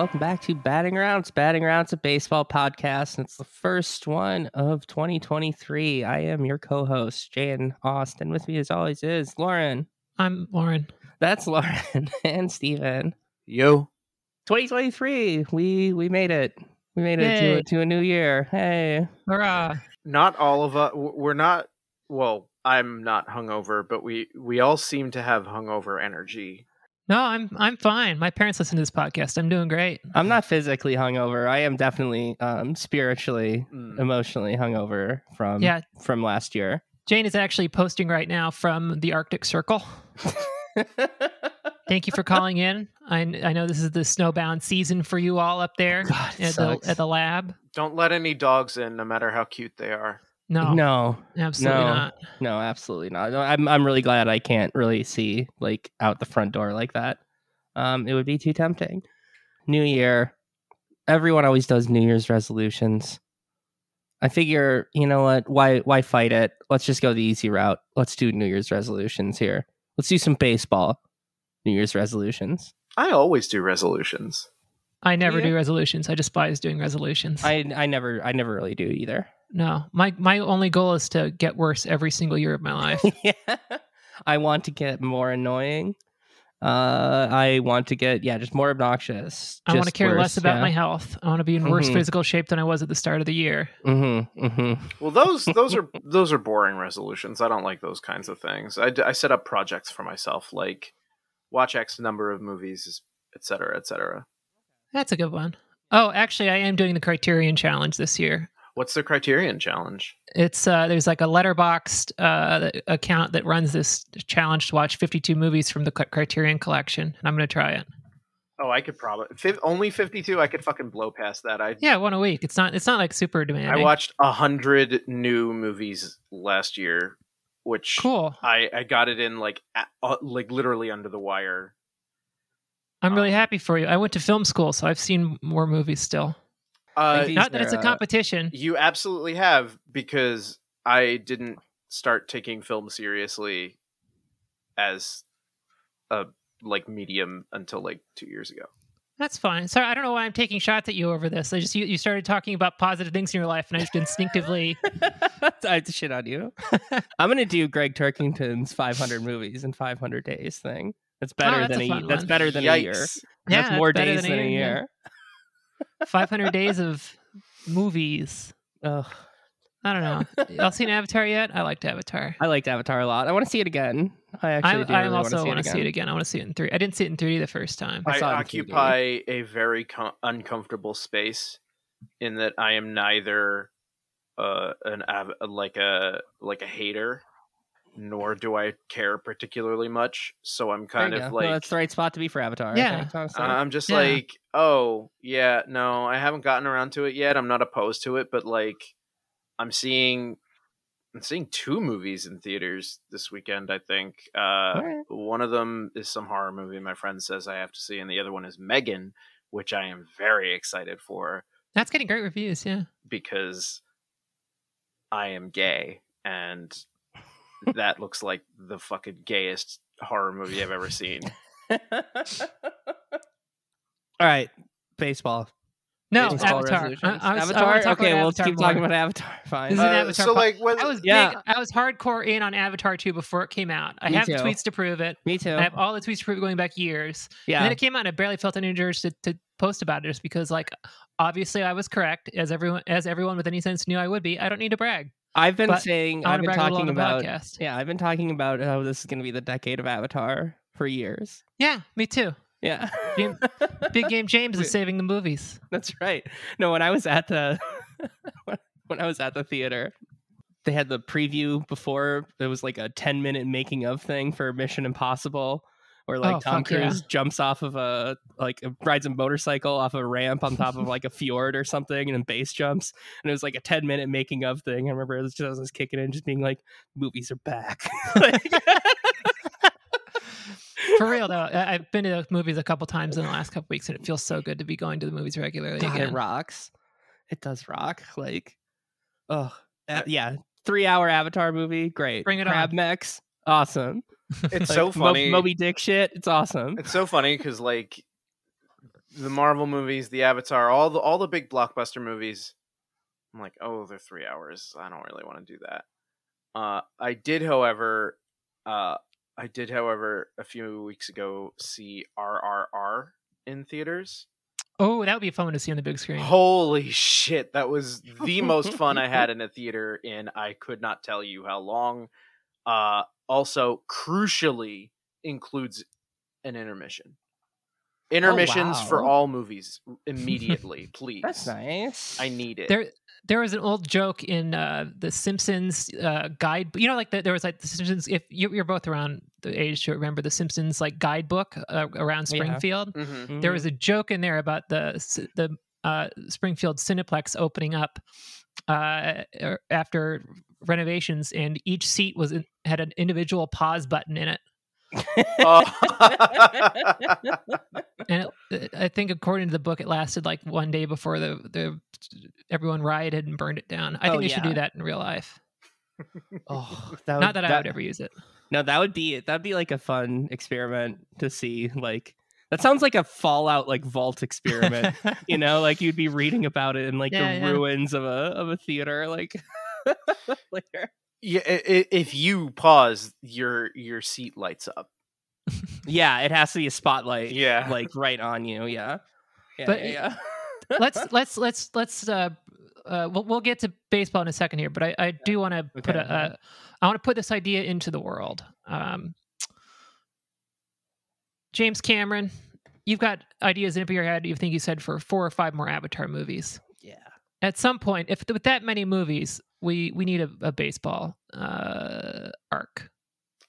welcome back to Batting Around. It's Batting Around. It's a baseball podcast, and it's the first one of 2023. I am your co-host, Jane Austin. With me, as always, is Lauren. I'm Lauren. That's Lauren and Steven. Yo. 2023. We we made it. We made it to, a- to a new year. Hey. Hurrah! Not all of uh, us. We're not. Well, I'm not hungover, but we we all seem to have hungover energy. No, I'm I'm fine. My parents listen to this podcast. I'm doing great. I'm not physically hungover. I am definitely um spiritually, Mm. emotionally hungover from Yeah, from last year. Jane is actually posting right now from the Arctic Circle. Thank you for calling in. I, I know this is the snowbound season for you all up there God, at the at the lab. Don't let any dogs in, no matter how cute they are. No, no, absolutely no. not. No, absolutely not. No, I'm I'm really glad I can't really see like out the front door like that. Um, it would be too tempting. New Year, everyone always does New Year's resolutions. I figure, you know what? Why why fight it? Let's just go the easy route. Let's do New Year's resolutions here. Let's do some baseball. New Year's resolutions. I always do resolutions. I never Yeah. do resolutions. I despise doing resolutions. I I never I never really do either. No, my my only goal is to get worse every single year of my life. yeah. I want to get more annoying. Uh, I want to get yeah, just more obnoxious. I want to care worse, less about yeah. my health. I want to be in worse Mhm. physical shape than I was at the start of the year. Mm-hmm, mm-hmm. Well, those those are those are boring resolutions. I don't like those kinds of things. I, I set up projects for myself, like watch X number of movies, etc., cetera, et cetera. That's a good one. Oh, actually, I am doing the Criterion Challenge this year. What's the Criterion challenge? It's uh, there's like a Letterboxd uh, account that runs this challenge to watch 52 movies from the Criterion Collection, and I'm going to try it. Oh, I could probably fi- only fifty two. I could fucking blow past that. I Yeah, one a week. It's not it's not like super demanding. I watched a hundred new movies last year, which Cool. I I got it in like at, uh, like literally under the wire. I'm really Um, happy for you. I went to film school, so I've seen more movies still. Uh, Not that it's a competition. you absolutely have because I didn't start taking film seriously as a like medium until like two years ago. That's fine. Sorry, I don't know why I'm taking shots at you over this. I just you, you started talking about positive things in your life, and I just instinctively. I have to shit on you. I'm gonna do Gregg Turkington's 500 movies in 500 days thing. That's better Oh, that's than a a, fun that's better than a year. Yeah, that's more better days than, a yeah. year. 500 days of movies. Ugh. I don't know. Y'all seen Avatar yet? I liked Avatar. I liked Avatar a lot. I want to see it again. I actually I, do. I really also want want to to see it again. I want to see it in three. I didn't see it in 3D the first time. I I, saw it in 3D. occupy a very com- uncomfortable space in that I am neither uh, an av- like a like a hater, nor do I care particularly much. So I'm kind of go. like No, that's the right spot to be for Avatar. I Yeah. think, honestly. Uh, I'm just Yeah. like, oh yeah, no, I haven't gotten around to it yet. I'm not opposed to it, but like, I'm seeing, I'm seeing two movies in theaters this weekend. I think uh, Alright. one of them is some horror movie my friend says I have to see, and the other one is Megan, which I am very excited for That's getting great reviews. Yeah. because I am gay, and that looks like the fucking gayest horror movie I've ever seen. All right, baseball. No, Baseball Avatar. I, I was, Avatar. wanna talk okay, we'll Avatar keep more. talking about Avatar. Fine. This is an Uh, Avatar so like, what, I was Yeah. big, I was hardcore in on Avatar 2 before it came out. I Me have too. tweets to prove it. Me too. I have all the tweets to prove it going back years. Yeah. And yeah. then it came out and I barely felt any urge to, to post about it just because like obviously I was correct as everyone as everyone with any sense knew I would be. I don't need to brag. I've been but saying. I've been brag a little talking about. podcast. Yeah, I've been talking about how this is going to be the decade of Avatar for years. Yeah, me too. Yeah. Jam- Big Game James is saving the movies. That's right. No, when I was at the when I was at the theater, they had the preview before. It was like a ten minute making of thing for Mission Impossible, where like Oh, Tom fuck yeah. Cruise jumps off of a like uh, rides a motorcycle off a ramp on top of like a fjord or something, and then base jumps. And it was like a ten minute making of thing. I remember it was just, I was kicking in, just being like, "Movies are back." Like- For real though, I- I've been to the movies a couple times in the last couple weeks, and it feels so good to be going to the movies regularly God, it rocks. It does rock. Like, oh yeah, three hour Avatar movie, great. Bring it Crab on. mechs, awesome. It's Like, so funny. Moby Dick shit, it's awesome. It's so funny because like the Marvel movies, the Avatar, all the all the big blockbuster movies. I'm like, oh, they're three hours. I don't really want to do that. Uh, I did, however, uh, I did, however, a few weeks ago see RRR in theaters. Oh, that would be fun to see on the big screen. Holy shit, that was the most fun I had in a theater in I could not tell you how long. Uh, also, crucially, includes an intermission. Intermissions for wow. all movies immediately, please. That's nice. I need it. There, there was an old joke in uh, the Simpsons uh, guide. You know, like the, there was like the Simpsons. If you, you're both around the age to remember the Simpsons, like guidebook uh, around Yeah. Springfield, Mhm. there was a joke in there about the the uh, Springfield Cineplex opening up uh, er- after renovations, and each seat was in, had an individual pause button in it. Oh. and it, I think according to the book, it lasted like one day before the the everyone rioted and burned it down. I Oh, think they should do that in real life. oh, that Not that, I would ever use it. No, that would be it. that'd be like a fun experiment to see. Like that sounds like a Fallout like vault experiment. you know, like you'd be reading about it in like Yeah, the yeah. ruins of a of a theater. Like later. yeah, i- i- if you pause, your your seat lights up. Yeah, it has to be a spotlight. Yeah, like right on you. Yeah, yeah, But yeah, yeah. let's let's let's let's uh, uh we'll, we'll get to baseball in a second here, but I, I do want to put Okay. a, a I want to put this idea into the world. Um, James Cameron, you've got ideas in your head. You think you said for four or five more Avatar movies. Yeah. At some point, if with that many movies, we we need a, a baseball uh arc.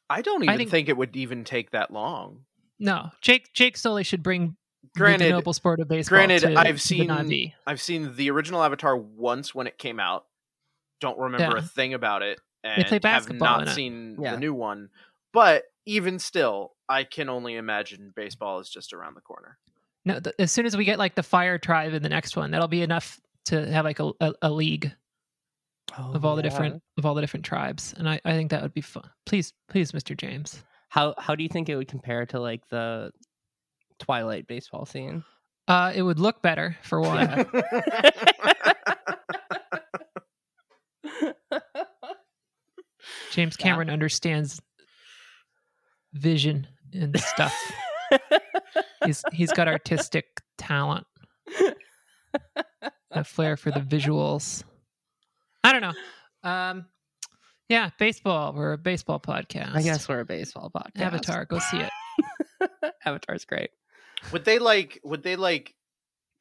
I don't I even think- think it would even take that long. No, Jake Jake Sully should bring the Granted, noble sport of baseball. granted, to, I've to seen- Na'vi. I've seen the original Avatar once when it came out. Don't remember a thing about it, and play have basketball in not seen Yeah. the new one. But even still, I can only imagine baseball is just around the corner. No, th- as soon as we get like the Fire Tribe in the next one, that'll be enough to have like a, a, a league of all the different of all the different tribes, and I, I think that would be fun. Please, please, Mr. James. How how do you think it would compare to like the Twilight baseball scene? Uh, it would look better for one. James Yeah. Cameron understands vision and stuff. he's he's got artistic talent, a flair for the visuals. I don't know. Um, yeah, baseball. We're a baseball podcast. I guess we're a baseball podcast. Avatar. Go see it. Avatar's great. would they like? Would they like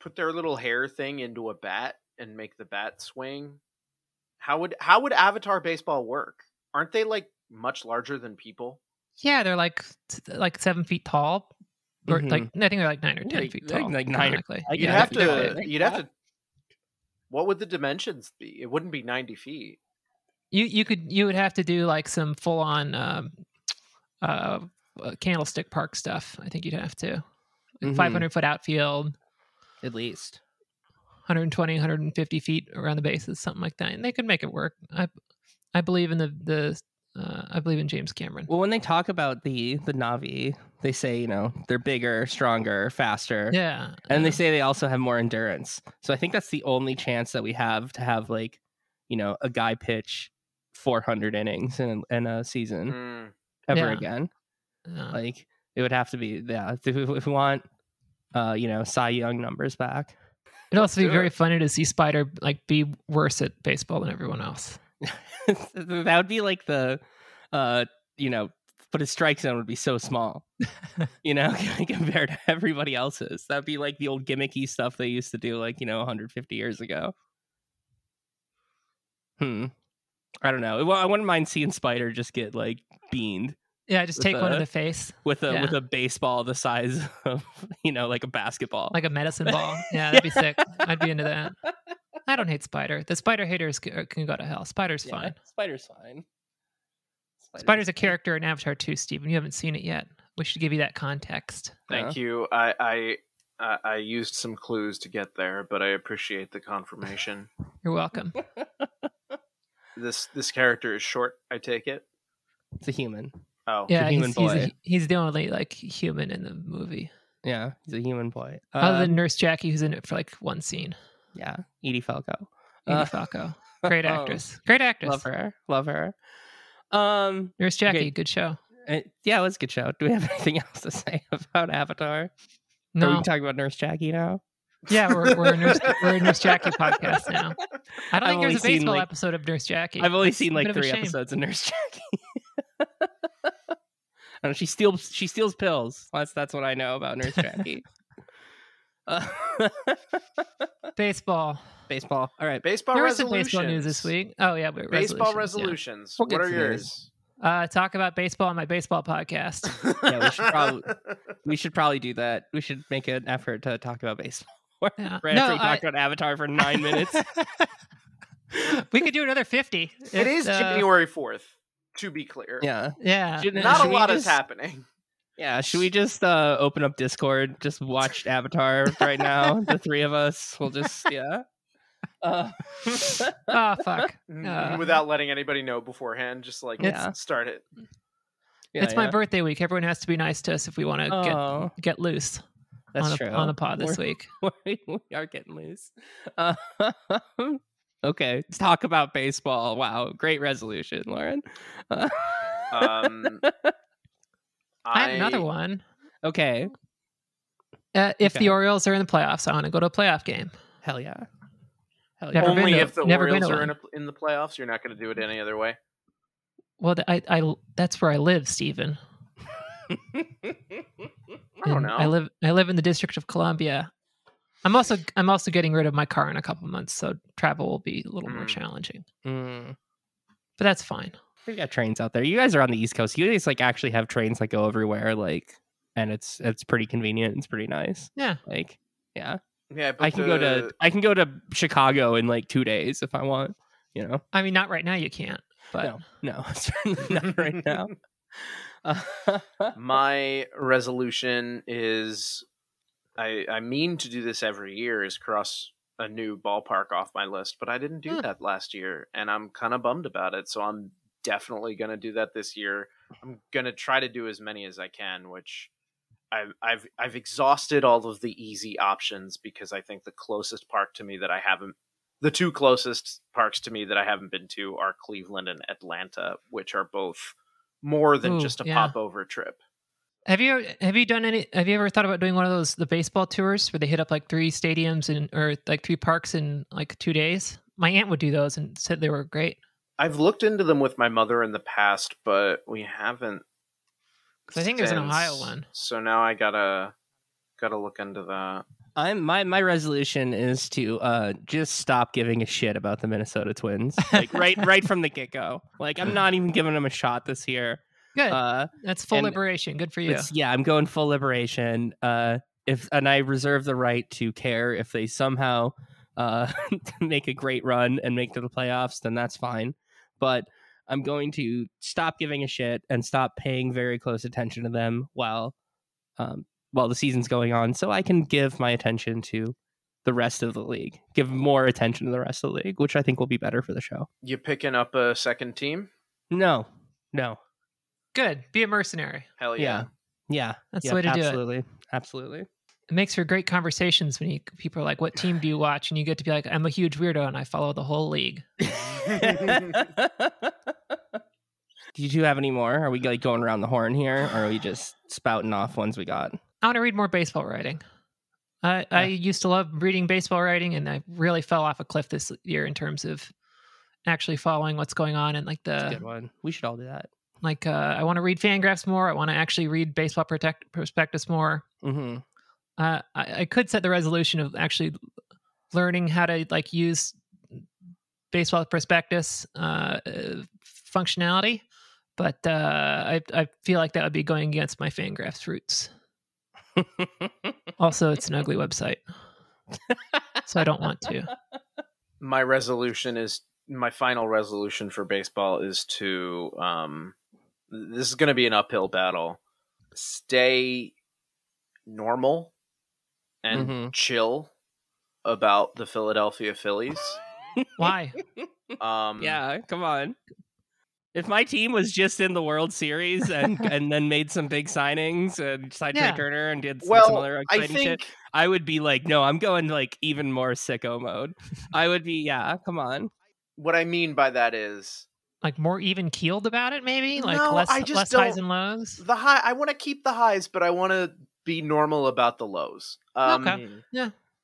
put their little hair thing into a bat and make the bat swing? How would how would Avatar baseball work? Aren't they like much larger than people? Yeah, they're like like seven feet tall, or Mhm. like I think they're like nine or ten Like- feet tall. like nine or- You'd guess. have to. You'd have to. What would the dimensions be? It wouldn't be ninety feet. You you could you would have to do like some full on um, uh, uh, candlestick park stuff. I think you'd have to Mhm. five hundred foot outfield, At least. 120, 150 feet around the bases, something like that, and they could make it work. I I believe in the the uh, I believe in James Cameron. Well, when they talk about the the Na'vi, they say you know they're bigger, stronger, faster, Yeah, and they uh, say they also have more endurance. So I think that's the only chance that we have to have like you know a guy pitch 400 innings in in a season Mm. ever Yeah. again. uh, Like it would have to be yeah. If, if we want uh you know Cy Young numbers back. it'd also be very it. funny to see Spider like be worse at baseball than everyone else. That would be like the uh you know but his strike zone would be so small you know compared to everybody else's that'd be like the old gimmicky stuff they used to do like you know 150 years ago hmm i don't know well i wouldn't mind seeing spider just get like beaned Yeah, just take one in the face with a Yeah. with a baseball the size of you know like a basketball like a medicine ball. Yeah, that'd be sick. I'd be into that. I don't hate Spider. The Spider haters c- uh, can go to hell. Spider's Yeah, fine. spider's fine Spider's a character in Avatar 2, Steven. You haven't seen it yet. We should give you that context. Thank you. I, I I I used some clues to get there, but I appreciate the confirmation. You're welcome. this this character is short. I take it. it's a human Oh, Yeah, human he's, he's, boy. a- he's the only like human in the movie. Yeah, he's a human boy. Other than Um, Nurse Jackie, who's in it for like one scene. Yeah, Edie Falco. Edie Uh, Falco, great oh, actress, great actress. Love her. Love her. Um, Nurse Jackie, Okay. good show. uh, yeah, it was a good show. Do we have anything else to say about Avatar? Are No, we talking about Nurse Jackie now? yeah, we're we're a Nurse we're a Nurse Jackie podcast now. I don't I've think there's a baseball like- episode of Nurse Jackie. I've only That's seen like bit of three episodes of Nurse Jackie. I don't know, she steals she steals pills. That's that's what I know about Nurse Jackie. Uh, Baseball. baseball. All right. Baseball there was some baseball news this week. Oh yeah, Baseball resolutions, yeah. resolutions. We'll what are to yours? Uh, talk about baseball on my baseball podcast. Yeah, we should probably- We should probably do that. We should make an effort to talk about baseball. Yeah. right No, after we I- talked about Avatar for nine minutes. we could do another fifty. it It's, is uh, January fourth. To be clear, yeah. Yeah. Not a lot just- is happening. Yeah, should we just uh, open up Discord? Just watch Avatar right now. the three of us. We'll just yeah. Uh, Oh fuck. Uh, Without letting anybody know beforehand, just like It's- start it. yeah, it's my birthday week. Everyone has to be nice to us if we want to Oh, get get loose that's on the, true. on the pod this We're- week. we we are getting loose. Uh, okay, let's talk about baseball. Wow, great resolution, Lauren. Uh, Um, I have another one. okay, Uh, if Okay. the Orioles are in the playoffs, I want to go to a playoff game. hell yeah, hell yeah. Only to- if the never Orioles are in, a, in the playoffs, you're not going to do it any other way. Well, I, I that's where I live, Stephen. I don't know. I live I live in the District of Columbia. I'm also I'm also getting rid of my car in a couple months, so travel will be a little more Mm. challenging. Mm. But that's fine. We've got trains out there. You guys are on the East Coast. You guys like actually have trains that go everywhere, like, and it's it's pretty convenient. It's pretty nice. Yeah. Like, yeah, yeah, but I can go to I can go to Chicago in like two days if I want. You know, I mean, not right now. You can't. But no, no, not right now. Uh, my resolution is I I mean to do this every year is cross a new ballpark off my list, but I didn't do Hmm. that last year and I'm kind of bummed about it. So I'm definitely going to do that this year. I'm going to try to do as many as I can, which I've I've I've exhausted all of the easy options because I think the closest park to me that I haven't the two closest parks to me that I haven't been to are Cleveland and Atlanta, which are both more than Ooh, just a yeah. pop over trip. have you have you done any? Have you ever thought about doing one of those the baseball tours where they hit up like three stadiums and or like three parks in like two days? My aunt would do those and said they were great. I've looked into them with my mother in the past, but we haven't. 'Cause I think there's an. Ohio one. So now I gotta gotta look into that. I'm my my resolution is to uh just stop giving a shit about the Minnesota Twins. Like right right from the get go. Like I'm not even giving them a shot this year. Good. Uh That's full liberation. Good for you. it's, yeah, I'm going full liberation. Uh if and I reserve the right to care if they somehow uh make a great run and make to the playoffs, then that's fine. But I'm going to stop giving a shit and stop paying very close attention to them while um while the season's going on so I can give my attention to the rest of the league. Give more attention to the rest of the league, which I think will be better for the show. You picking up a second team? No. No. Good. Be a mercenary. Hell Yeah. yeah! Yeah. That's the way to do it. absolutely. Absolutely. It makes for great conversations when you, people are like, "What team do you watch?" and you get to be like, "I'm a huge weirdo and I follow the whole league." Do you two have any more? Are we like going around the horn here, or are we just spouting off ones we got? I want to read more baseball writing. I, I used to love reading baseball writing, and I really fell off a cliff this year in terms of actually following what's going on and like That's a the good one. We should all do that. like. Uh, I want to read Fangraphs more. I want to actually read baseball protect, prospectus more. Mm-hmm. Uh, I, I could set the resolution of actually learning how to like use baseball prospectus uh, functionality, but uh, I I feel like that would be going against my Fangraphs roots. Also, it's an ugly website, so I don't want to. My resolution is my final resolution for baseball is to um this is going to be an uphill battle. Stay normal and Mhm. chill about the Philadelphia Phillies. Why? Um yeah, come on. If my team was just in the World Series and and then made some big signings and signed Yeah. Trea Turner and did some, well, some other I exciting shit, I would be like, no, I'm going like even more sicko mode. I would be, yeah, come on. what I mean by that is Like more even keeled about it, maybe like No, less I just less highs don't- and lows. the high. I want to keep the highs, but I want to be normal about the lows. Um, Okay.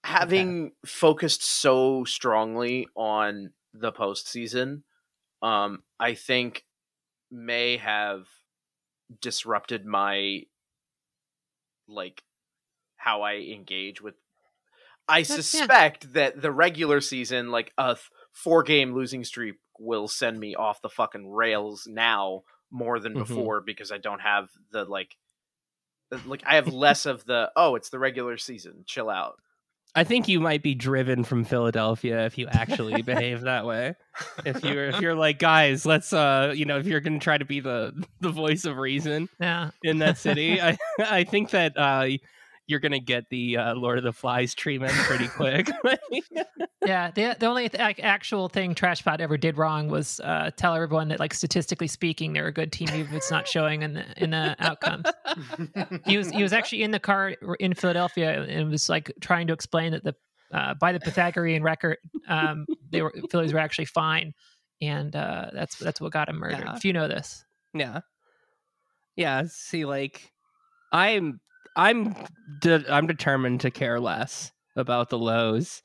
having focused so strongly on the postseason, um, I think may have disrupted my like how I engage with. I yeah. suspect that the regular season, like a four game losing streak, will send me off the fucking rails now more than Mhm. before because I don't have the like. Like I have less of the oh, it's the regular season. Chill out. I think you might be driven from Philadelphia if you actually behave that way. If you're if you're like, guys, let's uh, you know, if you're gonna try to be the the voice of reason Yeah. in that city, I I think that uh you're gonna get the uh, Lord of the Flies treatment pretty quick. yeah the, the only th- like, actual thing trashpot ever did wrong was uh, tell everyone that like statistically speaking they're a good team even if it's not showing in the in the outcomes he was he was actually in the car in philadelphia and was like trying to explain that the uh, by the pythagorean record um they were phillies were actually fine and uh that's that's what got him murdered Yeah. if you know this Yeah. Yeah, see like I'm I'm de- I'm determined to care less about the lows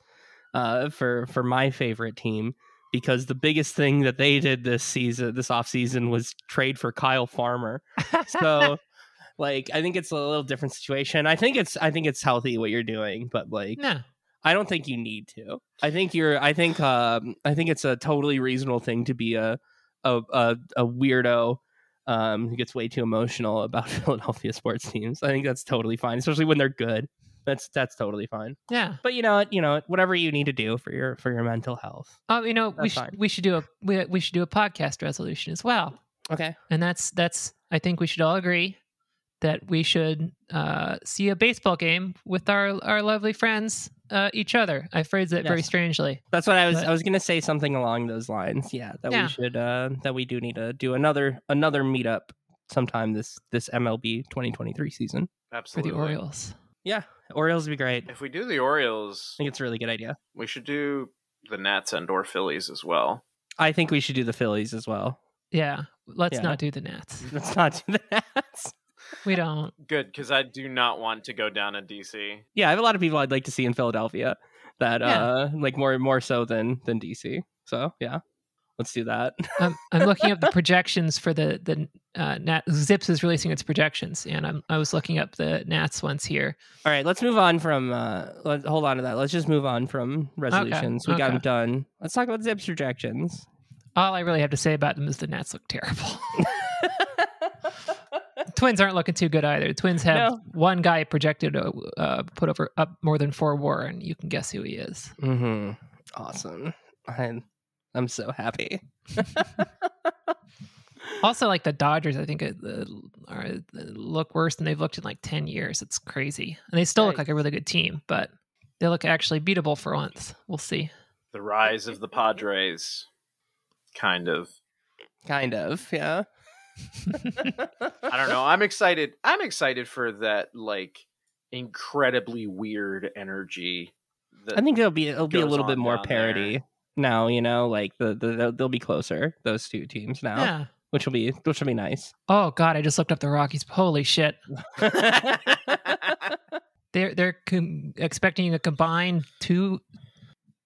uh for for my favorite team because the biggest thing that they did this season this offseason was trade for Kyle Farmer. So like I think it's a little different situation. I think it's I think it's healthy what you're doing, but like no I don't think you need to. I think you're. I think. Um. I think it's a totally reasonable thing to be a a a, a weirdo. Um. Who gets way too emotional about Philadelphia sports teams. I think that's totally fine, especially when they're good. That's that's totally fine. yeah But you know what? You know whatever you need to do for your for your mental health. oh you know we should we should do a we, we should do a podcast resolution as well Okay. and that's that's i think we should all agree that we should uh, see a baseball game with our our lovely friends uh, each other i phrased it very strangely That's what I was. But- I was gonna say something along those lines. Yeah. That Yeah. we should. Uh. That we do need to do another another meetup sometime this this MLB 2023 season. for Absolutely. the orioles Yeah. Orioles would be great. If we do the Orioles, I think it's a really good idea. we should do the Nats and or Phillies as well. I think we should do the Phillies as well. yeah let's Yeah. not do the nats Let's not do the Nats. We don't Good, because I do not want to go down to DC. Yeah, I have a lot of people I'd like to see in Philadelphia. That Yeah. uh, like more more so than than DC. So yeah, let's do that. I'm, I'm looking up the projections for the the uh, Nat Zips is releasing its projections, and I'm I was looking up the Nats ones here. All right, let's move on from. Uh, let, hold on to that. Let's just move on from resolutions. We got them done. Let's talk about Zips projections. All I really have to say about them is the Nats look terrible. Twins aren't looking too good either. Twins have No. one guy projected to uh, put over up more than four WAR, and you can guess who he is. mm-hmm. Awesome. I'm I'm so happy. Also, like the Dodgers, I think it, uh, are, look worse than they've looked in like ten years. It's crazy, and they still look like a really good team, but they look actually beatable for once. We'll see. The rise of the Padres, kind of. Kind of. Yeah. I don't know. I'm excited. I'm excited for that like incredibly weird energy. I think it'll be it'll be a little bit more down parody there. now. You know, like the, the they'll- they'll be closer. Those two teams now, Yeah. which will be which will be nice. Oh God, I just looked up the Rockies. Holy shit! They're they're com- expecting a combined two,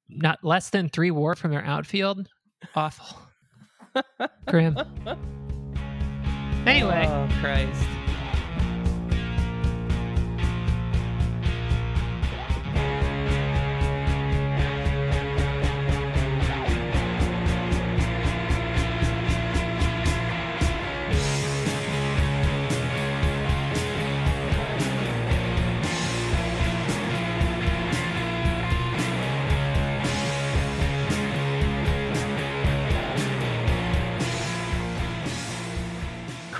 not less than three WAR from their outfield. Awful. Grim. Anyway, Oh Christ.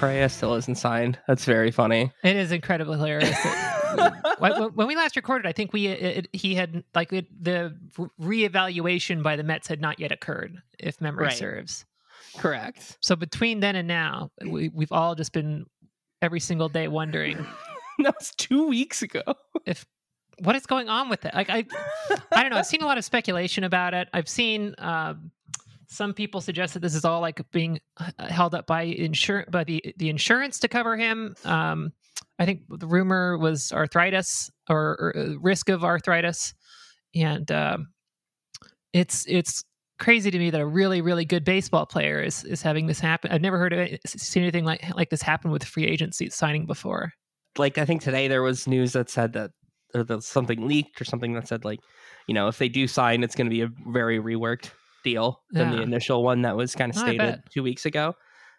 Correa still isn't signed. That's very funny. it is incredibly hilarious. when, we last recorded, I think we it, he had like it, the re- reevaluation by the Mets had not yet occurred, if memory Right. serves. Correct. So between then and now, we, we've all just been every single day wondering that was two weeks ago. If what is going on with it. Like I, I don't know. I've seen a lot of speculation about it. I've seen um, some people suggest that this is all like being uh, held up by insurance, by the the insurance to cover him. Um, I think the rumor was arthritis or, or uh, risk of arthritis, and um, it's it's crazy to me that a really really good baseball player is is having this happen. I've never heard of it, seen anything like like this happen with free agency signing before. Like I think today there was news that said that or that something leaked or something that said like, you know, if they do sign, it's going to be a very reworked deal than the initial one that was kind of stated two weeks ago.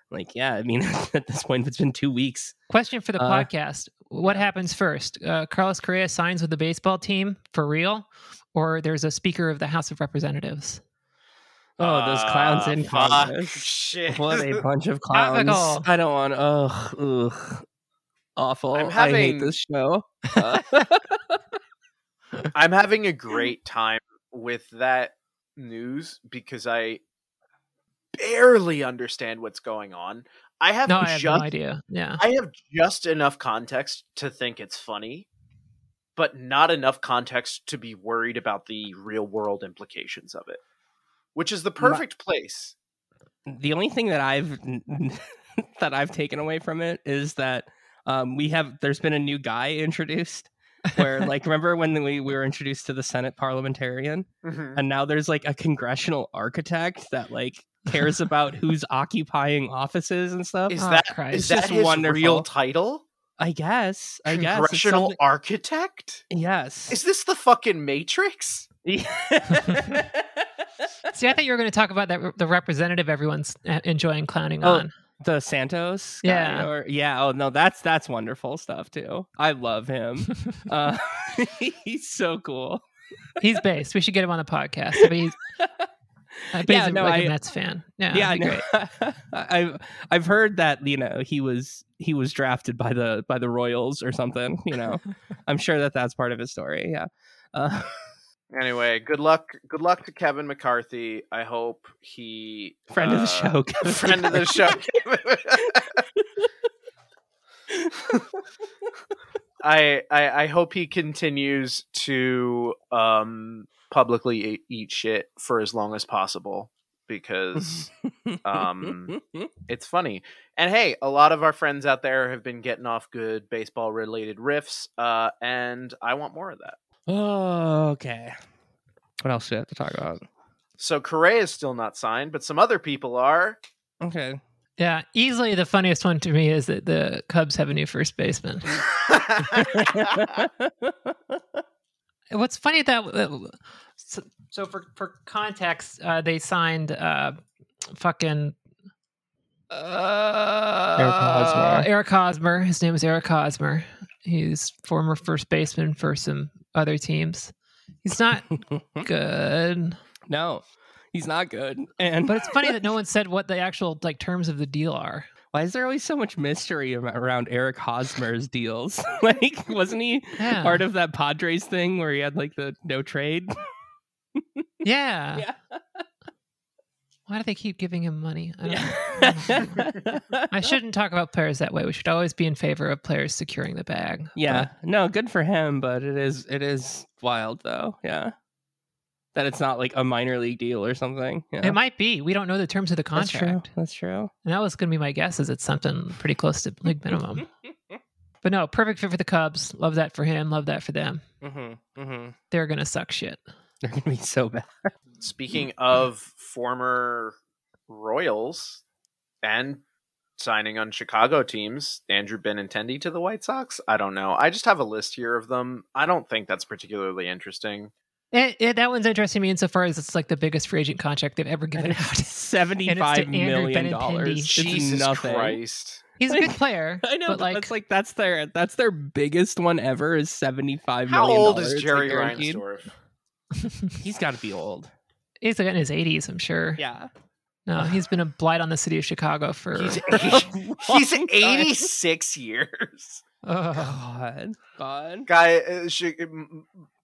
Like, yeah, I mean, at this point, it's been two weeks. Question for the Uh, podcast: What happens first? Uh, Carlos Correa signs with the baseball team for real, or there's a Speaker of the House of Representatives? Oh, those clowns Ah, in fuck, Congress. Shit. What a bunch of clowns. Topical. I don't want, ugh, ugh. Awful. I'm I hate this show. Uh, I'm having a great time with that news because I barely understand what's going on. I have No, I have just no idea. Yeah, I have just enough context to think it's funny, but not enough context to be worried about the real world implications of it. Which is the perfect place. the only thing that I've that I've taken away from it is that um, we have there's been a new guy introduced where like remember when we, we were introduced to the Senate parliamentarian and now there's like a congressional architect that like cares about who's occupying offices and stuff. Is Oh, that Christ. is that just his wonderful. real title? I guess. I guess. it's Congressional something- architect? Yes. Is this the fucking Matrix? See, I thought you were going to talk about that the representative everyone's uh, enjoying clowning Oh, on. The Santos. guy, Yeah. or- yeah. Oh no, that's that's wonderful stuff too. I love him. uh, he's so cool. He's based. We should get him on the podcast. But he's, I bet Yeah, he's a- no, like a I- Mets fan. Yeah, yeah, that'd I great. know. I've I've heard that you know he was he was drafted by the by the Royals or something. You know, I'm sure that that's part of his story. Yeah. Uh, Anyway, good luck. Good luck to Kevin McCarthy. I hope he friend of the uh, show. Kevin friend of the show. I, I I hope he continues to um publicly eat, eat shit for as long as possible because um it's funny. And hey, a lot of our friends out there have been getting off good baseball related riffs uh and I want more of that. Oh, okay. What else do we have to talk about? So Correa is still not signed, but some other people are. Okay. Yeah, easily the funniest one to me is that the Cubs have a new first baseman. What's funny that uh, so, so for for context, uh, they signed uh, fucking uh, Eric Hosmer. Eric Hosmer. His name is Eric Hosmer. He's former first baseman for some other teams. He's not good, no, he's not good. And but it's funny that no one said what the actual like terms of the deal are. why is there always so much mystery around Eric Hosmer's deals? like, wasn't he Yeah, part of that Padres thing where he had like the no trade? yeah. Yeah. Why do they keep giving him money? I don't know. I shouldn't talk about players that way. We should always be in favor of players securing the bag. Yeah, no, good for him, but it is it is wild though. Yeah, that it's not like a minor league deal or something. Yeah. It might be. We don't know the terms of the That's true. contract. That's true. And that was going to be my guess is it's something pretty close to league minimum. but no, perfect fit for the Cubs. Love that for him. Love that for them. mm-hmm, mm-hmm. They're going to suck shit. They're gonna be so bad. Speaking of former Royals and signing on Chicago teams, Andrew Benintendi to the White Sox. I don't know. I just have a list here of them. I don't think that's particularly interesting. It, it, that one's interesting to me insofar as it's like the biggest free agent contract they've ever given out. Seventy-five Andrew million Benintendi. dollars. Jesus nothing. Christ. He's a good player. I know, but but like, that's like that's their that's their biggest one ever is seventy five million. How old is Jerry like, guaranteed. Reinsdorf? He's got to be old. he's like in his 80s, I'm sure. Yeah, No, he's been a blight on the city of Chicago for. He's, he's Long time. 86 years. Ugh. God, God. Guy, uh, Chi-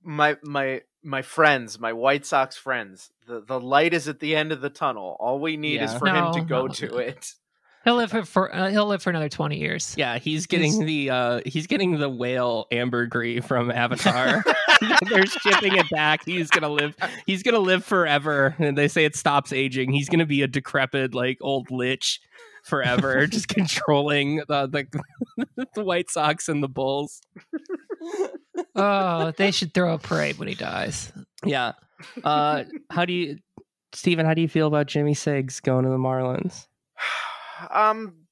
my my my friends, my White Sox friends. The the light is at the end of the tunnel. All we need is Yeah. for him to go no. to it. He'll live for, for uh, he'll live for another twenty years. Yeah, he's getting the uh he's getting the whale ambergris from Avatar. They're shipping it back. He's gonna live he's gonna live forever. And they say it stops aging. He's gonna be a decrepit, like old lich forever, just controlling the, the the White Sox and the Bulls. Oh, they should throw a parade when he dies. Yeah. Uh how do you Steven, how do you feel about Jimmy Siggs going to the Marlins? I'm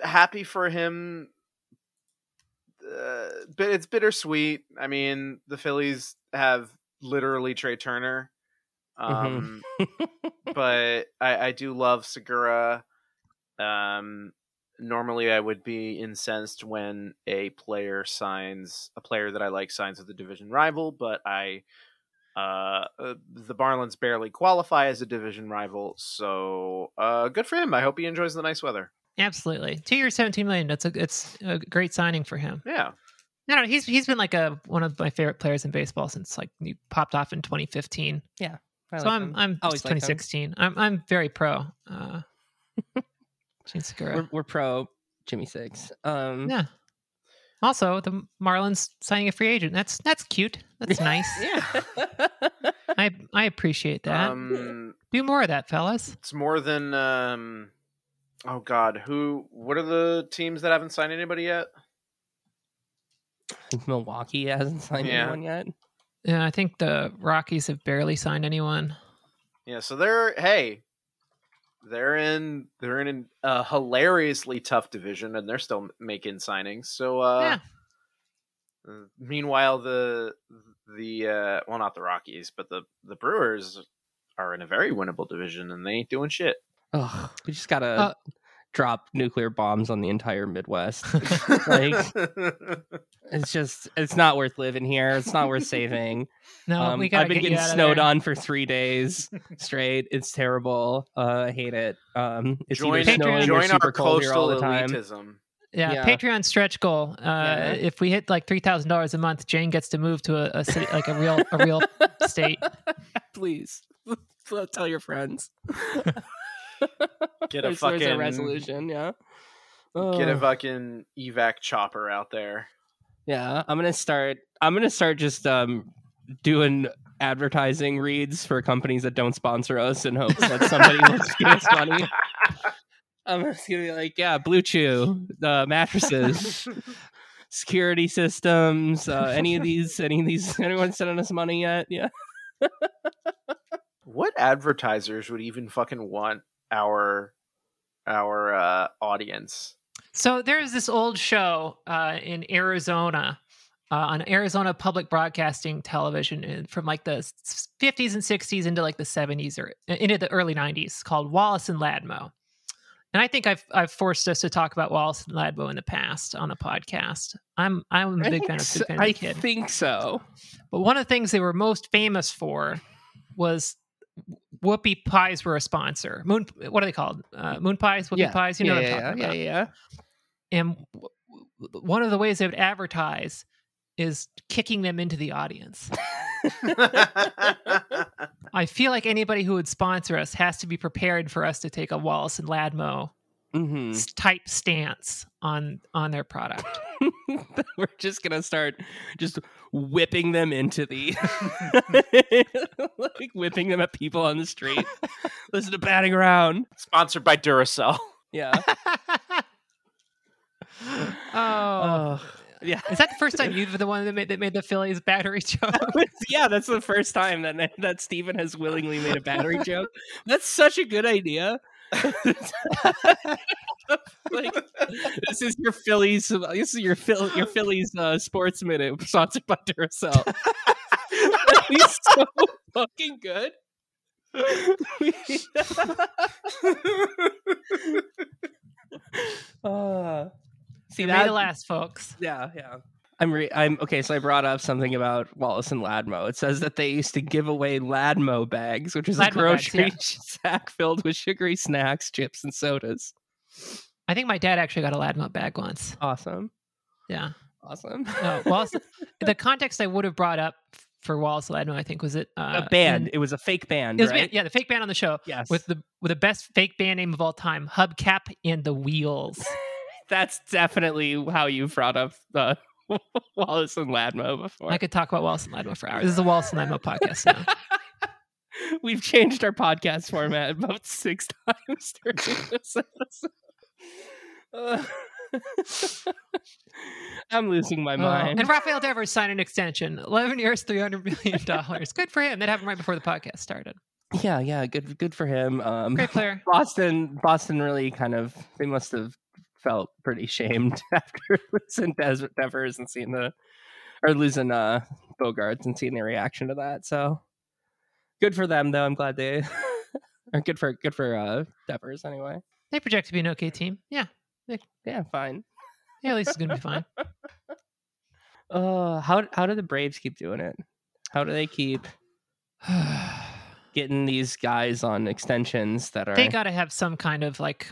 happy for him, uh, but it's bittersweet. I mean, the Phillies have literally Trea Turner, um, but I, I do love Segura. Um, normally, I would be incensed when a player signs a player that I like signs with a division rival, but I. Uh, uh, the Marlins barely qualify as a division rival, so uh, good for him. I hope he enjoys the nice weather. Absolutely, two years, seventeen million. That's a it's a great signing for him. Yeah, No, no, he's he's been like a one of my favorite players in baseball since like he popped off in 2015. I so like I'm him. I'm Always liked him. 2016. I'm I'm very pro. Uh, Jean Segura. we're, we're pro Jimmy Siggs. Um Yeah. Also, the Marlins signing a free agent. That's that's cute. That's nice. yeah. I I appreciate that. um, Do more of that, fellas. it's more than um. Oh God, who? What are the teams that haven't signed anybody yet? Milwaukee hasn't signed Yeah. anyone yet. Yeah, I think the Rockies have barely signed anyone. Yeah, so they're hey, they're in they're in a hilariously tough division, and they're still making signings. So uh, uh, meanwhile, the the uh, well, not the Rockies, but the the Brewers are in a very winnable division, and they ain't doing shit. Ugh, we just gotta Uh, drop nuclear bombs on the entire Midwest. like it's just it's not worth living here. It's not worth saving. No, Um, we gotta I've been get getting snowed there. on for three days straight. It's terrible. Uh, I hate it. Um, it's join either snowing or join super our cold here all coastal the time. elitism. Yeah, Yeah. Patreon stretch goal. Uh, Yeah. If we hit like three thousand dollars a month, Jane gets to move to a, a city, like a real a real state. Please tell your friends. Get a There's- there's fucking resolution. Yeah. Get a fucking evac chopper out there. Yeah, I'm gonna start. I'm gonna start just um doing advertising reads for companies that don't sponsor us in hopes that somebody will give us money. I'm just gonna be like, yeah, Blue Chew, uh, mattresses, security systems, uh, any of these, any of these, anyone sending us money yet? Yeah, what advertisers would even fucking want our our uh, audience? So there's this old show uh, in Arizona, uh, on Arizona Public Broadcasting Television from like the 50s and 60s into like the 70s or uh, into the early 90s called Wallace and Ladmo. And I think I've I've forced us to talk about Wallace and Ladmo in the past on a podcast. I'm I'm a I big fan of so- Big Fan of I think so. But one of the things they were most famous for was Whoopie pies were a sponsor. Moon, what are they called? Uh, moon pies, Whoopie yeah, pies. You know yeah, what I'm yeah, talking yeah, about. yeah. And w- w- one of the ways they would advertise is kicking them into the audience. I feel like anybody who would sponsor us has to be prepared for us to take a Wallace and Ladmo hmm type stance on on their product. We're just gonna start just whipping them into the like whipping them at people on the street. Listen to batting around. Sponsored by Duracell. Yeah. oh, yeah. is that the first time you've been the one that made that made the Phillies battery joke? yeah, that's the first time that that Steven has willingly made a battery joke. That's such a good idea. like this is your Phillies. This is your Phil, your Phillies uh, sports minute sponsored by Duracell. He's so fucking good. uh, see that it last, folks. yeah, yeah. I'm re- I'm okay. So I brought up something about Wallace and Ladmo. It says that they used to give away Ladmo bags, which is a Ladmo bags, grocery yeah. sack filled with sugary snacks, chips, and sodas. I think my dad actually got a Ladmo bag once. Awesome, Yeah. awesome. No, well, the context I would have brought up for Wallace Ladmo. I think was it uh, a band. and- It was a fake band, It was a right? band, yeah, the fake band on the show Yes. with the with the best fake band name of all time, Hubcap and the Wheels. That's definitely how you brought up the Wallace and Ladmo before. I could talk about Wallace and Ladmo for hours. This is a Wallace and Ladmo podcast now. We've changed our podcast format about six times during this episode. Uh, I'm losing my Oh, mind. and Rafael Devers signed an extension, eleven years, three hundred million dollars. Good for him. That happened right before the podcast started. yeah, yeah, good, good for him. Um, Great player. Boston, Boston really kind of they must have felt pretty shamed after losing Des- Devers and seeing the or losing uh Bogaerts and seeing the reaction to that. So good for them though. I'm glad they are good for good for uh Devers anyway. They project to be an okay team. Yeah, Yeah, fine. yeah. At least it's gonna be fine. Uh how how do the Braves keep doing it? How do they keep getting these guys on extensions that are they got to have some kind of like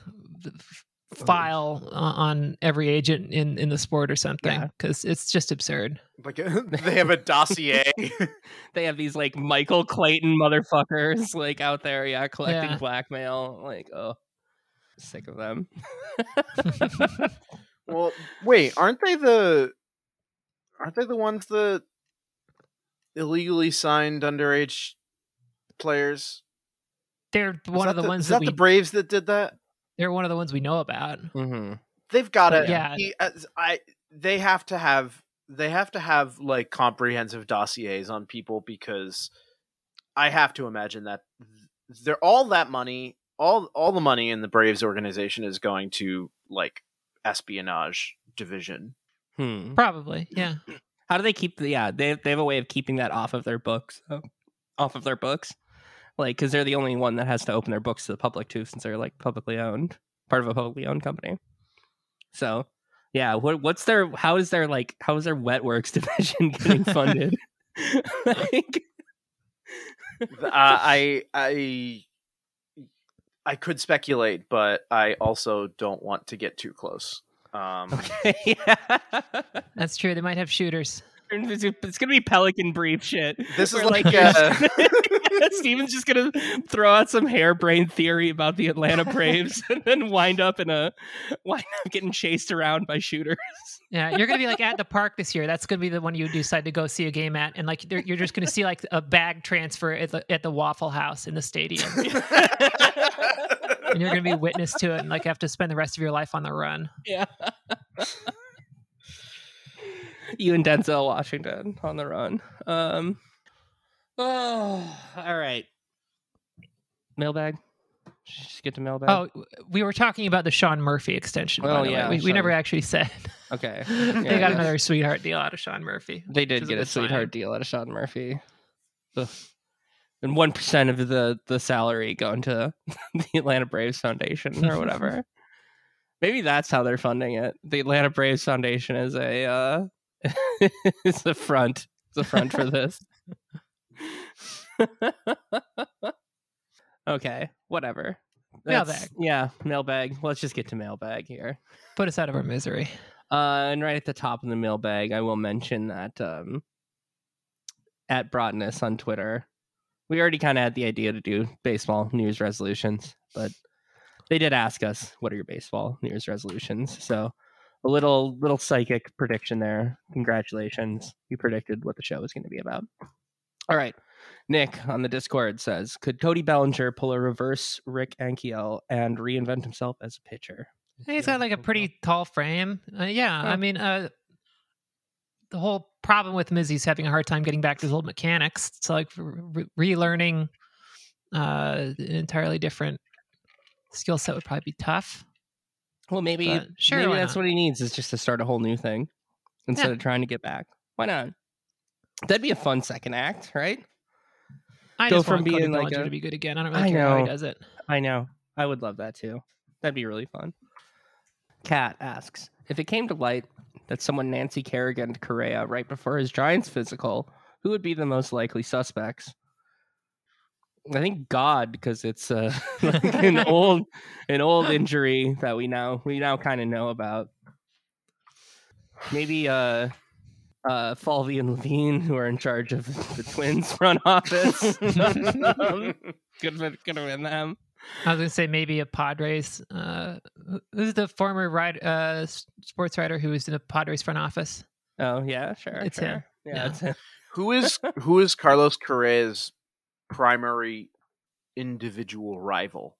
file uh, on every agent in in the sport or something Yeah. because it's just absurd. Like they have a dossier. they have these like Michael Clayton motherfuckers like out there, yeah, collecting Yeah. blackmail. Like, oh, sick of them. well, wait, aren't they the aren't they the ones that illegally signed underage players? They're one of that the, ones is that, that we. the Braves that did that? They're one of the ones we know about. mm-hmm. They've got to. Yeah. I. They have to have. They have to have like comprehensive dossiers on people because I have to imagine that they're all that money, all all the money in the Braves organization is going to like espionage division. Hmm. Probably, yeah. How do they keep? The, yeah, they they have a way of keeping that off of their books, so- off of their books, like because they're the only one that has to open their books to the public too, since they're like publicly owned, part of a publicly owned company. So, yeah, what what's their? How is their like? How is their wet works division getting funded? like, uh, I I I could speculate, but I also don't want to get too close. Um, okay, yeah. That's true. They might have shooters. It's, it's gonna be Pelican brief shit. This is where, like, you're uh, just- Steven's just gonna throw out some harebrained theory about the Atlanta Braves and then wind up in a wind up getting chased around by shooters. Yeah, you're gonna be like at the park this year. That's gonna be the one you decide to go see a game at, and like you're just gonna see like a bag transfer at the, at the Waffle House in the stadium, and you're gonna be witness to it, and like have to spend the rest of your life on the run. yeah. you and Denzel Washington on the run. Um. Oh, all right. Mailbag. Just get to mailbag. Oh, we were talking about the Sean Murphy extension. Oh, yeah, we, we never actually said okay. they got yeah. another sweetheart deal out of Sean Murphy. They did get a, good sign. sweetheart deal out of Sean Murphy. Ugh. And one percent of the the salary going to the Atlanta Braves Foundation or whatever. Maybe that's how they're funding it. The Atlanta Braves Foundation is a uh, is the front. It's the front for this. okay, whatever. That's- Mailbag. Yeah, mailbag. Let's just get to mailbag here. Put us out of our misery. Uh, and right at the top of the mailbag, I will mention that um, at Broadness on Twitter, we already kind of had the idea to do baseball New Year's resolutions, but they did ask us, "What are your baseball New Year's resolutions?" So a little little psychic prediction there. Congratulations, you predicted what the show was going to be about. All right. Nick on the Discord says, "Could Cody Bellinger pull a reverse Rick Ankiel and reinvent himself as a pitcher?" He's got like a pretty tall frame. Uh, yeah, Huh. I mean, uh, the whole problem with him is he's having a hard time getting back to his old mechanics. So like re- relearning uh, an entirely different skill set would probably be tough. Well, maybe But sure, maybe that's not? what he needs is just to start a whole new thing instead Yeah. of trying to get back. Why not? That'd be a fun second act, right? I Go just from want Cody being like a- to be good again. I don't really I care how he does it. I know. I would love that too. That'd be really fun. Kat asks if it came to light that someone Nancy Kerrigan to Correa right before his Giants physical, who would be the most likely suspects? I think God, because it's uh, like an old, an old injury that we now we now kind of know about. Maybe uh, uh, Falvey and Levine, who are in charge of the Twins front office. um, could have could them. I was gonna say maybe a Padres. Uh, who's the former ride, uh, sports writer who was in a Padres front office? Oh yeah, sure. It's sure. him. Yeah, Yeah. it's him. who is who is Carlos Correa's primary individual rival?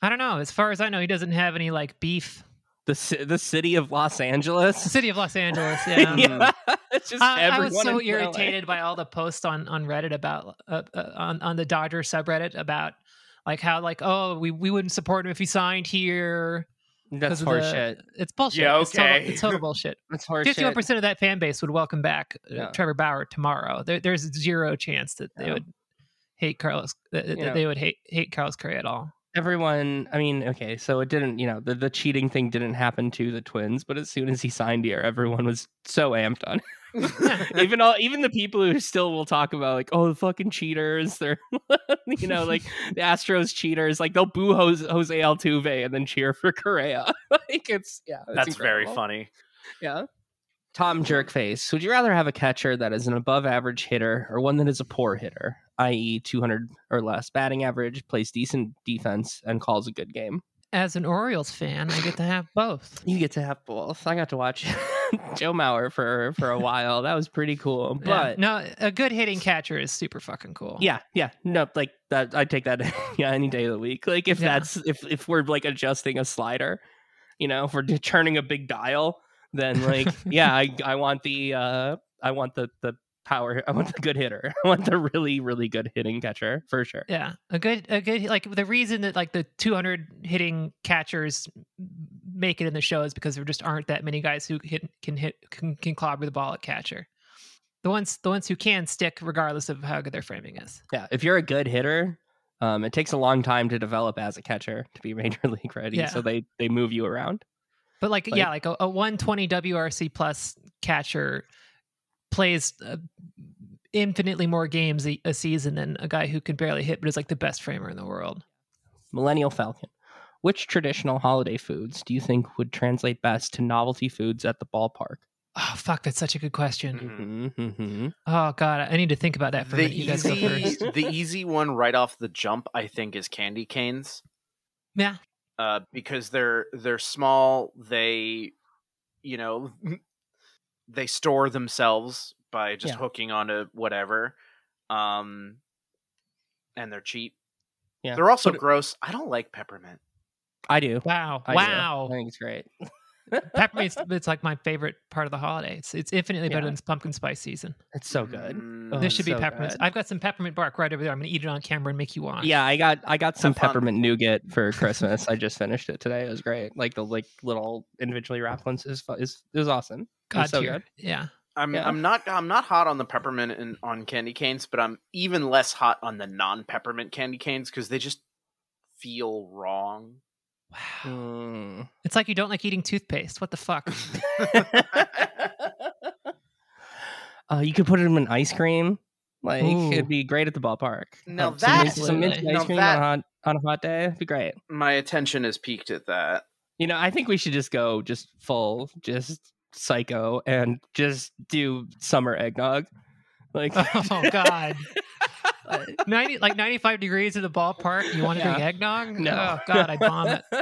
I don't know. As far as I know, he doesn't have any like beef. The the city of Los Angeles. The Angeles. city of Los Angeles. Yeah. yeah, it's just I, I was so in LA. irritated by all the posts on on Reddit about uh, uh, on on the Dodger subreddit about like how like oh we, we wouldn't support him if he signed here. That's of the- horseshit. It's bullshit. Yeah, It's total, okay. it's total bullshit. That's horseshit. Fifty-one percent of that fan base would welcome back uh, Yeah. Trevor Bauer tomorrow. There, there's zero chance that they would hate Carlos. That, that they would hate hate Carlos Correa at all. Everyone i mean okay so it didn't you know the, the cheating thing didn't happen to the twins but as soon as he signed here everyone was so amped on even all even the people who still will talk about like oh the fucking cheaters they're you know like the astros cheaters like they'll boo jose, jose altuve and then cheer for correa. Like it's yeah it's That's very funny. yeah. Tom jerkface would you rather have a catcher that is an above average hitter or one that is a poor hitter i.e 200 or less batting average plays decent defense and calls a good game As an Orioles fan, I get to have both. you get to have both i got to watch joe mauer for for a while that was pretty cool Yeah. but no, a good hitting catcher is super fucking cool. yeah yeah no like that i take that yeah any day of the week like if Yeah. that's if if we're like adjusting a slider you know if we're turning a big dial then like yeah i i want the uh i want the the power i want the good hitter i want the really really good hitting catcher for sure Yeah, a good, a good, like the reason that like the 200 hitting catchers make it in the show is because there just aren't that many guys who hit can hit can, can clobber the ball at catcher. The ones, the ones who can stick, regardless of how good their framing is. yeah if you're a good hitter um it takes a long time to develop as a catcher to be major league ready Yeah. so they they move you around But like, Like- yeah, like a, a 120 WRC plus catcher plays uh, infinitely more games a, a season than a guy who can barely hit, but is like the best framer in the world. Millennial Falcon. Which traditional holiday foods do you think would translate best to novelty foods at the ballpark? Oh fuck, that's such a good question. Mhm. Mm-hmm. Oh god, I need to think about that for a minute. You guys go first. the easy one right off the jump, I think, is candy canes. Yeah, uh, because they're they're small. They, you know, they store themselves by just Yeah. hooking onto whatever, um, and they're cheap. Yeah. They're also But- gross. I don't like peppermint. I do. wow, I do. wow. I think it's great. Peppermint's it's like my favorite part of the holiday. It's it's infinitely better Yeah. than pumpkin spice season. It's so good. Mm, Oh, there it's should be peppermint. good. I've got some peppermint bark right over there. I'm gonna eat it on camera and make you watch. Yeah, I got I got some Have peppermint nougat for Christmas. I just finished it today. It was great. Like the like little individually wrapped ones is fu- is it was awesome. It God was so good. Yeah. I'm Yeah. I'm not I'm not hot on the peppermint and on candy canes, but I'm even less hot on the non peppermint candy canes because they just feel wrong. Wow. Mm. It's like you don't like eating toothpaste. What the fuck? uh, you could put them in an ice cream. Like Ooh. it'd be great at the ballpark. No, some, that- mint- some mint ice Now cream that- on, a hot, on a hot day. It'd be great. My attention is peaked at that. You know, I think we should just go just full, just psycho, and just do summer eggnog. Like, oh God. Uh, Ninety like ninety five degrees in the ballpark. You want to drink Yeah. eggnog? no, Oh God, I vomit.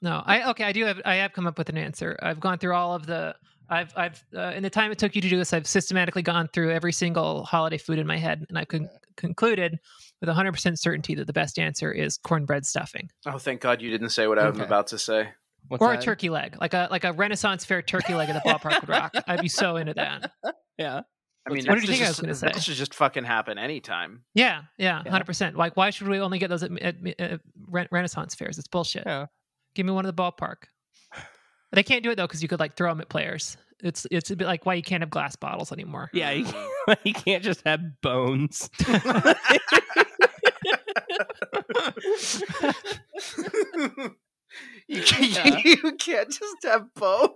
No, I okay. I do have. I have come up with an answer. I've gone through all of the. I've I've uh, in the time it took you to do this, I've systematically gone through every single holiday food in my head, and I con- concluded with 100 percent certainty that the best answer is cornbread stuffing Oh, thank God you didn't say what I was Okay. about to say. What's or a turkey leg, like a like a Renaissance fair turkey leg at the ballpark would rock. I'd be so into that. Yeah, I mean, What that did you think I was should gonna just- say? That should just fucking happen anytime. Yeah, yeah, Yeah. 100. percent Like, why should we only get those at, at, at Renaissance fairs? It's bullshit. Yeah. Give me one at the ballpark. They can't do it though because you could like throw them at players. It's it's a bit like why you can't have glass bottles anymore. yeah. You, Mm. you can't just have bones. you, can't, Yeah. you can't just have both.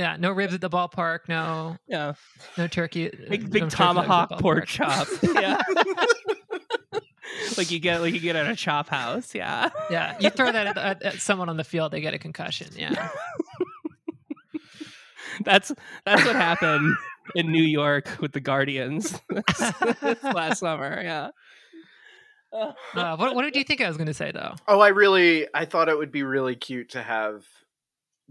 Yeah, no ribs at the ballpark. No, yeah, no turkey. big big turkey legs at tomahawk pork chop. Yeah, like you get like you get at a chop house. Yeah. Yeah, you throw that at, at, at someone on the field, they get a concussion. Yeah. That's that's what happened in New York with the Guardians last summer. Yeah. Uh, what, what did you think I was going to say, though? Oh, I really, I thought it would be really cute to have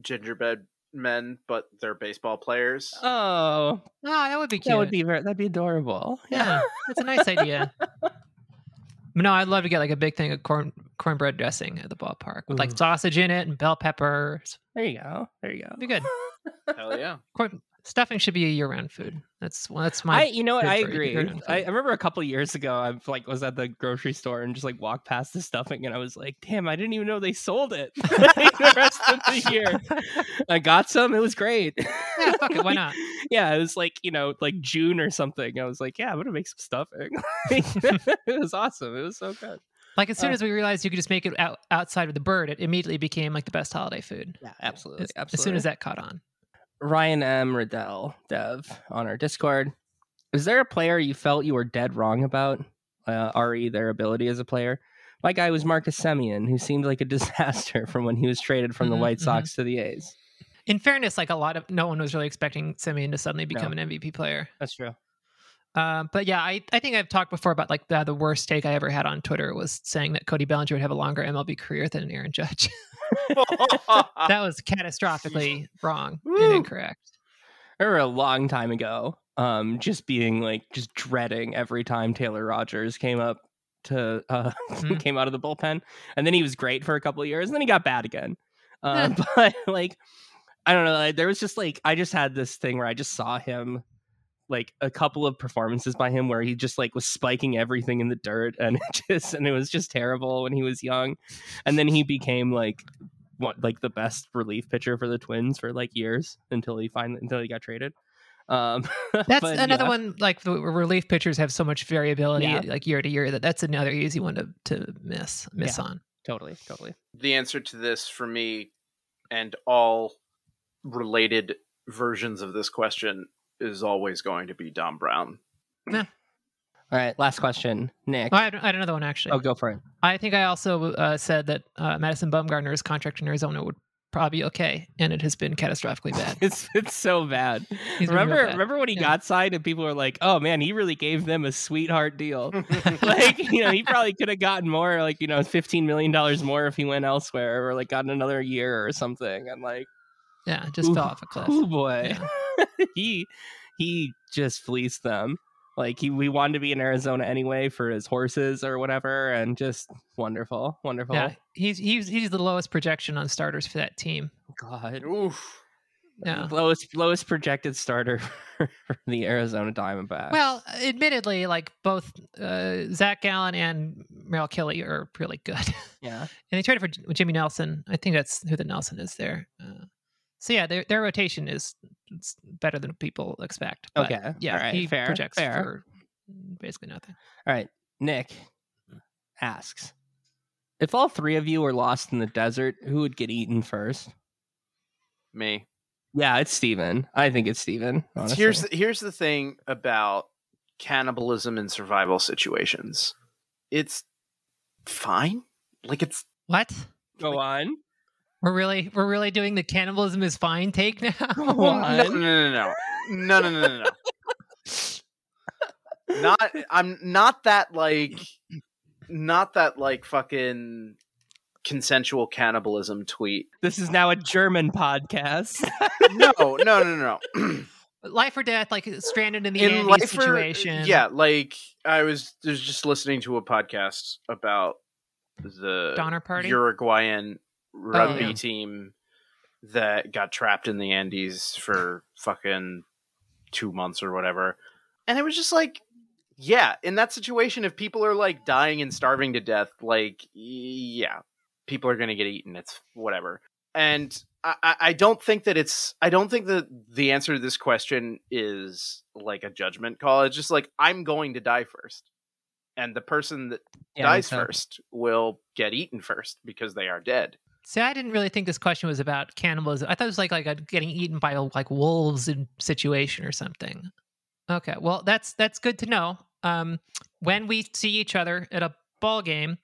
gingerbread men, but they're baseball players. Oh, Oh, that would be cute. that would be very, that'd be adorable. yeah, that's a nice idea. No, I'd love to get like a big thing of corn cornbread dressing at the ballpark with like sausage in it and bell peppers. There you go. There you go. It'd be good. Hell yeah! Corn, stuffing should be a year-round food. That's that's I, my. you know what? I agree. I, I remember a couple years ago, I like was at the grocery store and just like walked past the stuffing, and I was like, "Damn, I didn't even know they sold it." The rest of the year, I got some. It was great. yeah, fuck it. Why not? yeah, it was like you know, like June or something. I was like, "Yeah, I'm gonna make some stuffing." it was awesome. It was so good. Like as soon Uh, as we realized you could just make it out, outside of the bird, it immediately became like the best holiday food. Yeah, absolutely. As, absolutely. as soon as that caught on. Ryan M. Riddell, Dev, on our Discord. Is there a player you felt you were dead wrong about? Uh, re their ability as a player. My guy was Marcus Semien, who seemed like a disaster from when he was traded from the Mhm, White mhm. Sox to the A's. In fairness, like a lot of no one was really expecting Semien to suddenly become an MVP player. That's true. Um, but yeah, I, I think I've talked before about like the, the worst take I ever had on Twitter was saying that Cody Bellinger would have a longer MLB career than Aaron Judge. that was catastrophically wrong and incorrect. I remember a long time ago, um, just being like just dreading every time Taylor Rogers came up to uh, Mhm. came out of the bullpen, and then he was great for a couple of years, and then he got bad again. Uh, but like, I don't know, like, there was just like I just had this thing where I just saw him like a couple of performances by him where he just like was spiking everything in the dirt and it just and it was just terrible when he was young and then he became like what like the best relief pitcher for the twins for like years until he finally until he got traded um That's but, another yeah. one. Like the relief pitchers have so much variability, Yeah. like year to year, that that's another easy one to, to miss miss Yeah. on. totally totally the answer to this for me and all related versions of this question is always going to be Dom Brown. Yeah. all right last question nick Oh, I, had, I had another one actually. oh go for it I think I also uh, said that uh, Madison Bumgarner's contract in Arizona would probably be okay, and it has been catastrophically bad. it's it's so bad He's been real remember bad. remember when he Yeah. got signed and people were like oh man he really gave them a sweetheart deal like you know he probably could have gotten more like you know 15 million dollars more if he went elsewhere or like gotten another year or something and like Yeah, just Ooh, fell off a cliff. oh boy he he just fleeced them like he we wanted to be in arizona anyway for his horses or whatever and just wonderful wonderful Yeah, he's he's he's the lowest projection on starters for that team. god Oof. Yeah. lowest lowest projected starter for the arizona diamondbacks Well, admittedly, like both uh, Zach Gallen and Merrill Kelly are really good, Yeah. and they traded for Jimmy Nelson. I think that's who the Nelson is there. Uh, so yeah, their their rotation is it's better than people expect. But Okay, yeah, all right, he fair, projects fair. for basically nothing. All right. Nick asks If all three of you were lost in the desert, who would get eaten first? Me. Yeah, it's Steven. I think it's Steven. Honestly. Here's the, here's the thing about cannibalism in survival situations. It's fine. Like it's What? Go on. We're really we're really doing the cannibalism is fine take now. Go well, on. no, no, no, no, no, no, no, no, no. not I'm not that like not that like fucking consensual cannibalism tweet. This is now a German podcast. No, no, no, no, no. Life or death, like stranded in the in Andes life or- situation. yeah, like I was, was just listening to a podcast about the Donner Party? Uruguayan Oh, rugby yeah. team that got trapped in the Andes for fucking two months or whatever, and it was just like, yeah, in that situation, if people are like dying and starving to death, like, yeah, people are gonna get eaten. It's whatever, and. I, I- don't think that it's I don't think that the answer to this question is like a judgment call. It's just like I'm going to die first. And the person that Yeah, dies first will get eaten first because they are dead. See, I didn't really think this question was about cannibalism. I thought it was like like a getting eaten by like wolves in situation or something. Okay, well that's that's good to know. Um, when we see each other at a ball game,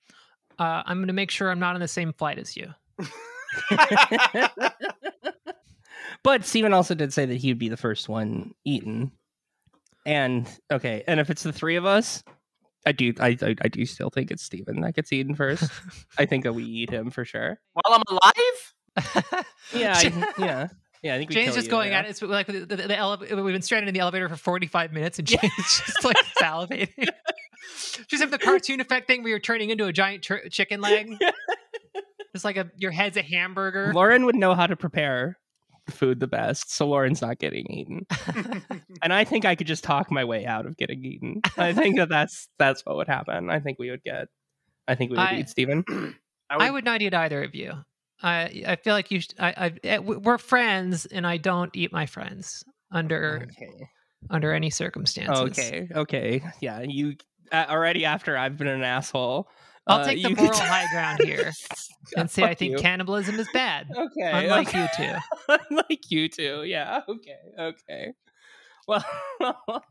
uh, I'm going to make sure I'm not on the same flight as you. but Steven also did say that he would be the first one eaten. And okay, and if it's the three of us, I do I I, I do still think it's Steven that gets eaten first. I think that we eat him for sure. While I'm alive? Yeah, I, yeah. Yeah, I think Jane's just you, going yeah. at it. It's like the, the, the ele- we've been stranded in the elevator for 45 minutes and Jane's just like salivating. Just have the cartoon effect thing where you're turning into a giant tur- chicken leg. It's like a your head's a hamburger. Lauren would know how to prepare food the best, so Lauren's not getting eaten. and I think I could just talk my way out of getting eaten. I think that that's that's what would happen. I think we would get. I think we would I- eat Steven. I would not eat either of you. I I feel like you. Sh- I, I eh, we're friends, and I don't eat my friends under Okay. under any circumstances. Okay. Okay. Yeah. You uh, already after I've been an asshole. I'll uh, take the could- moral high ground here and say I think you. cannibalism is bad, Okay. unlike okay. you two. Unlike you two. Yeah. Okay. Okay. Well. oh,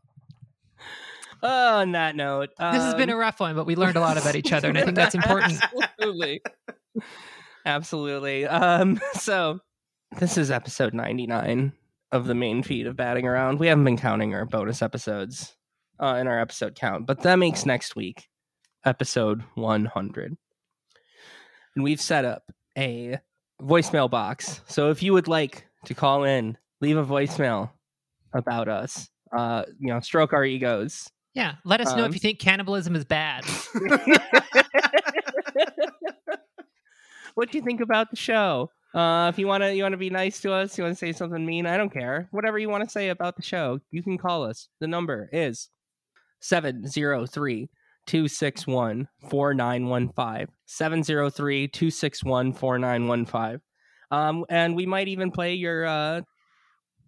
on that note, This has been a um, rough one, but we learned a lot about each other, and I think that's important. Absolutely. Absolutely. Um, so this is episode 99 of the main feed of Batting Around. We haven't been counting our bonus episodes uh, in our episode count, but that makes next week episode 100. And we've set up a voicemail box. So if you would like to call in, leave a voicemail about us, uh, you know, stroke our egos, Yeah, let us know Um, if you think cannibalism is bad. what do you think about the show? Uh, if you want to, you want to be nice to us. You want to say something mean. I don't care. Whatever you want to say about the show, you can call us. The number is 703 261 4915. 703 261 4915. Um, and we might even play your uh,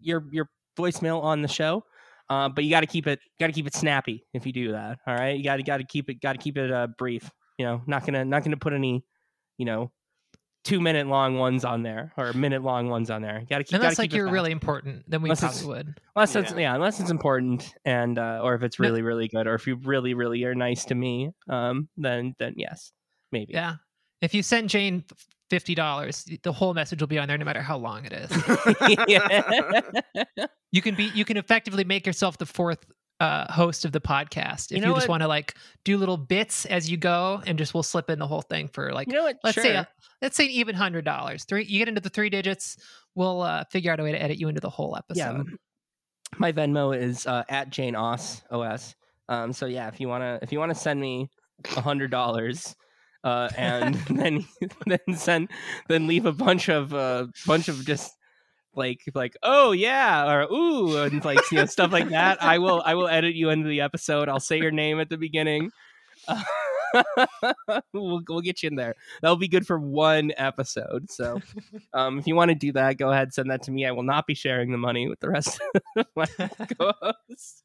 your your voicemail on the show. Uh, but you got to keep it got to keep it snappy if you do that. All right, you got to got to keep it got to keep it uh, brief. You know, not gonna not gonna put any, you know, two minute long ones on there or minute long ones on there. You got to keep. Unless gotta like keep you're really important, then we Unless probably would. unless it's Yeah. yeah unless it's important and uh, or if it's No. really really good or if you really really are nice to me, um, then then yes, maybe. Yeah. If you send Jane fifty dollars, the whole message will be on there, no matter how long it is. you can be you can effectively make yourself the fourth uh, host of the podcast if You you, just want to like do little bits as you go, and just we'll slip in the whole thing for like you know what? let's sure. say a, let's say an even hundred dollars. Three you get into the three digits, we'll uh, figure out a way to edit you into the whole episode. yeah, my Venmo is uh, at Jane Os OS. Um, so yeah, if you wanna if you wanna send me a hundred dollars, uh, and then then send then leave a bunch of uh, bunch of just like like oh yeah or ooh and like you know stuff like that. I will I will edit you into the episode. I'll say your name at the beginning. we'll, we'll get you in there. That'll be good for one episode. So, um, if you want to do that, go ahead send that to me. I will not be sharing the money with the rest of my co-hosts.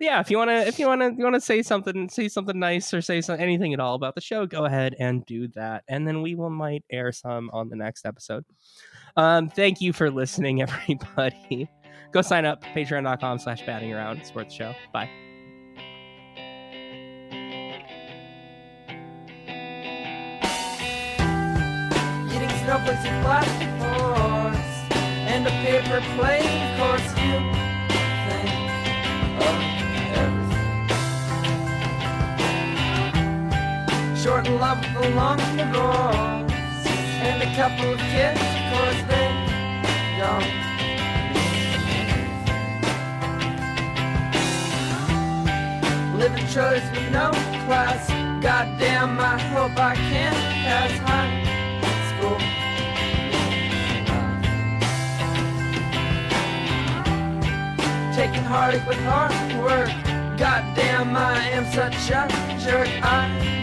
Yeah, if you want to, if you want to, you want to say something, say something nice or say some, anything at all about the show, go ahead and do that, and then we will might air some on the next episode. Um, thank you for listening, everybody. Go sign up, patreon.com slash batting around, support the show. Bye. Snowflakes and plastic and a paper course you think of everything. Short in love the and a couple of kids, of course they don't. Living choice with no class. Goddamn, I hope I can pass high school. Taking heartache with hard work. Goddamn, I am such a jerk. I